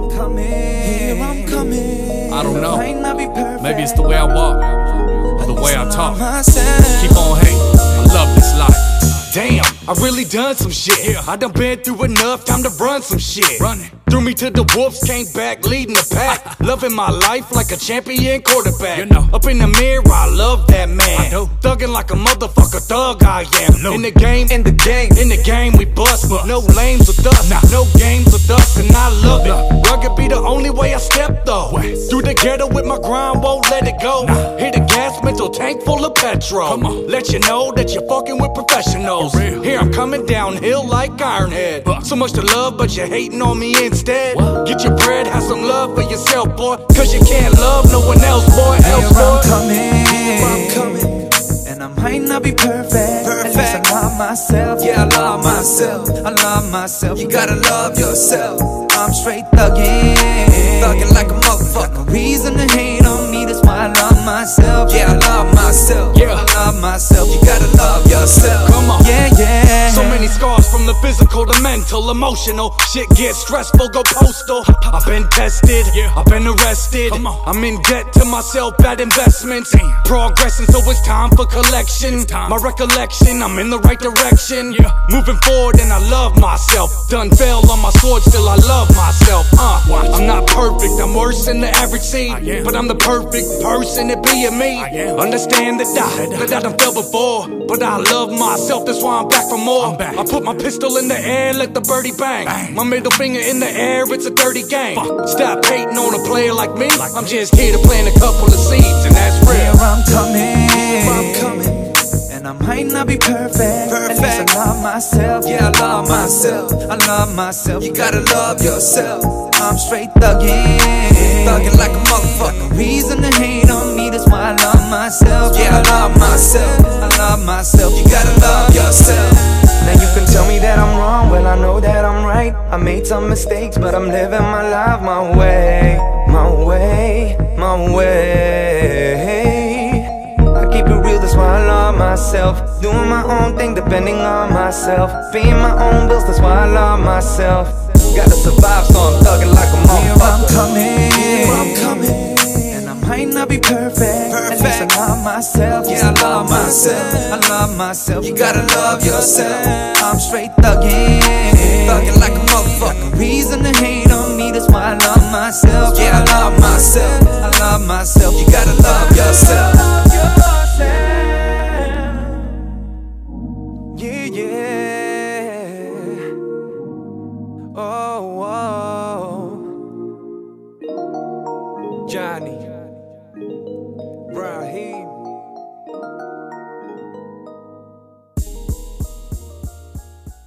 I'm coming. Here I'm coming. I don't know. Might not be perfect. Maybe it's the way I walk or the way I talk. Keep on hating. I love this life. Damn, I really done some shit. I done been through enough, time to run some shit. Run it. Threw me to the wolves, came back leading the pack. Loving my life like a champion quarterback. You know. Up in the mirror, I love that man. Thugging like a motherfucker thug, I am. Know In the game, in the game, in the game, we bust. Bust. No lames with us, Nah. no games with us, and I love it. Rugged be the only way I step though. West. Through the ghetto with my grind, won't let it go. Nah. Hit the mental tank full of petrol. Come on. Let you know that you're fucking with professionals. Here I'm coming downhill like Ironhead. Huh. So much to love, but you're hating on me instead. What? Get your bread, have some love for yourself, boy. Cause you can't love no one else, boy. Else, I'm boy. coming. Here I'm coming. And I might not be perfect. At least Perfect. I love myself. Yeah, I love myself. I love myself. You gotta love yourself. I'm straight thuggin'. Thuggin' like a physical to mental, emotional. Shit gets stressful, go postal. I've been tested, Yeah. I've been arrested. I'm in debt to myself, bad investments. Progressing, so it's time for collection. time. My recollection, I'm in the right direction. Moving forward, and I love myself. Done fell on my sword, still I love myself. Uh, I'm not perfect, I'm worse than the average seed. But I'm the perfect person to be in me. Understand that I, that I done fell before. But I love myself, that's why I'm back for more. I'm back. I put my pistol in the air, let the birdie bang. Bang. My middle finger in the air, it's a dirty game. Fuck. Stop hating on a player like me. Like I'm just here to plant a couple of seeds, and that's real. Here. I'm coming. I'm coming. And I might not be perfect. At least Perfect. I love myself. Yeah, I love myself. I love myself. You gotta love yourself. I'm straight thuggin'. Thuggin' like a motherfucker. No reason to hate on me, that's why I love myself. Yeah, I love myself. I love myself. I know that I'm right. I made some mistakes, but I'm living my life my way, my way, my way. I keep it real, that's why I love myself. Doing my own thing, depending on myself. Paying my own bills, that's why I love myself. Gotta survive, so I'm love myself. Yeah, I love myself. I love myself. You gotta love yourself. I'm straight thuggin'. Thuggin' like a motherfucker. Reason to hate on me, that's why I love myself. Yeah, I love myself. I love myself. You gotta love yourself. Yeah, yeah. Oh, oh. Johnny.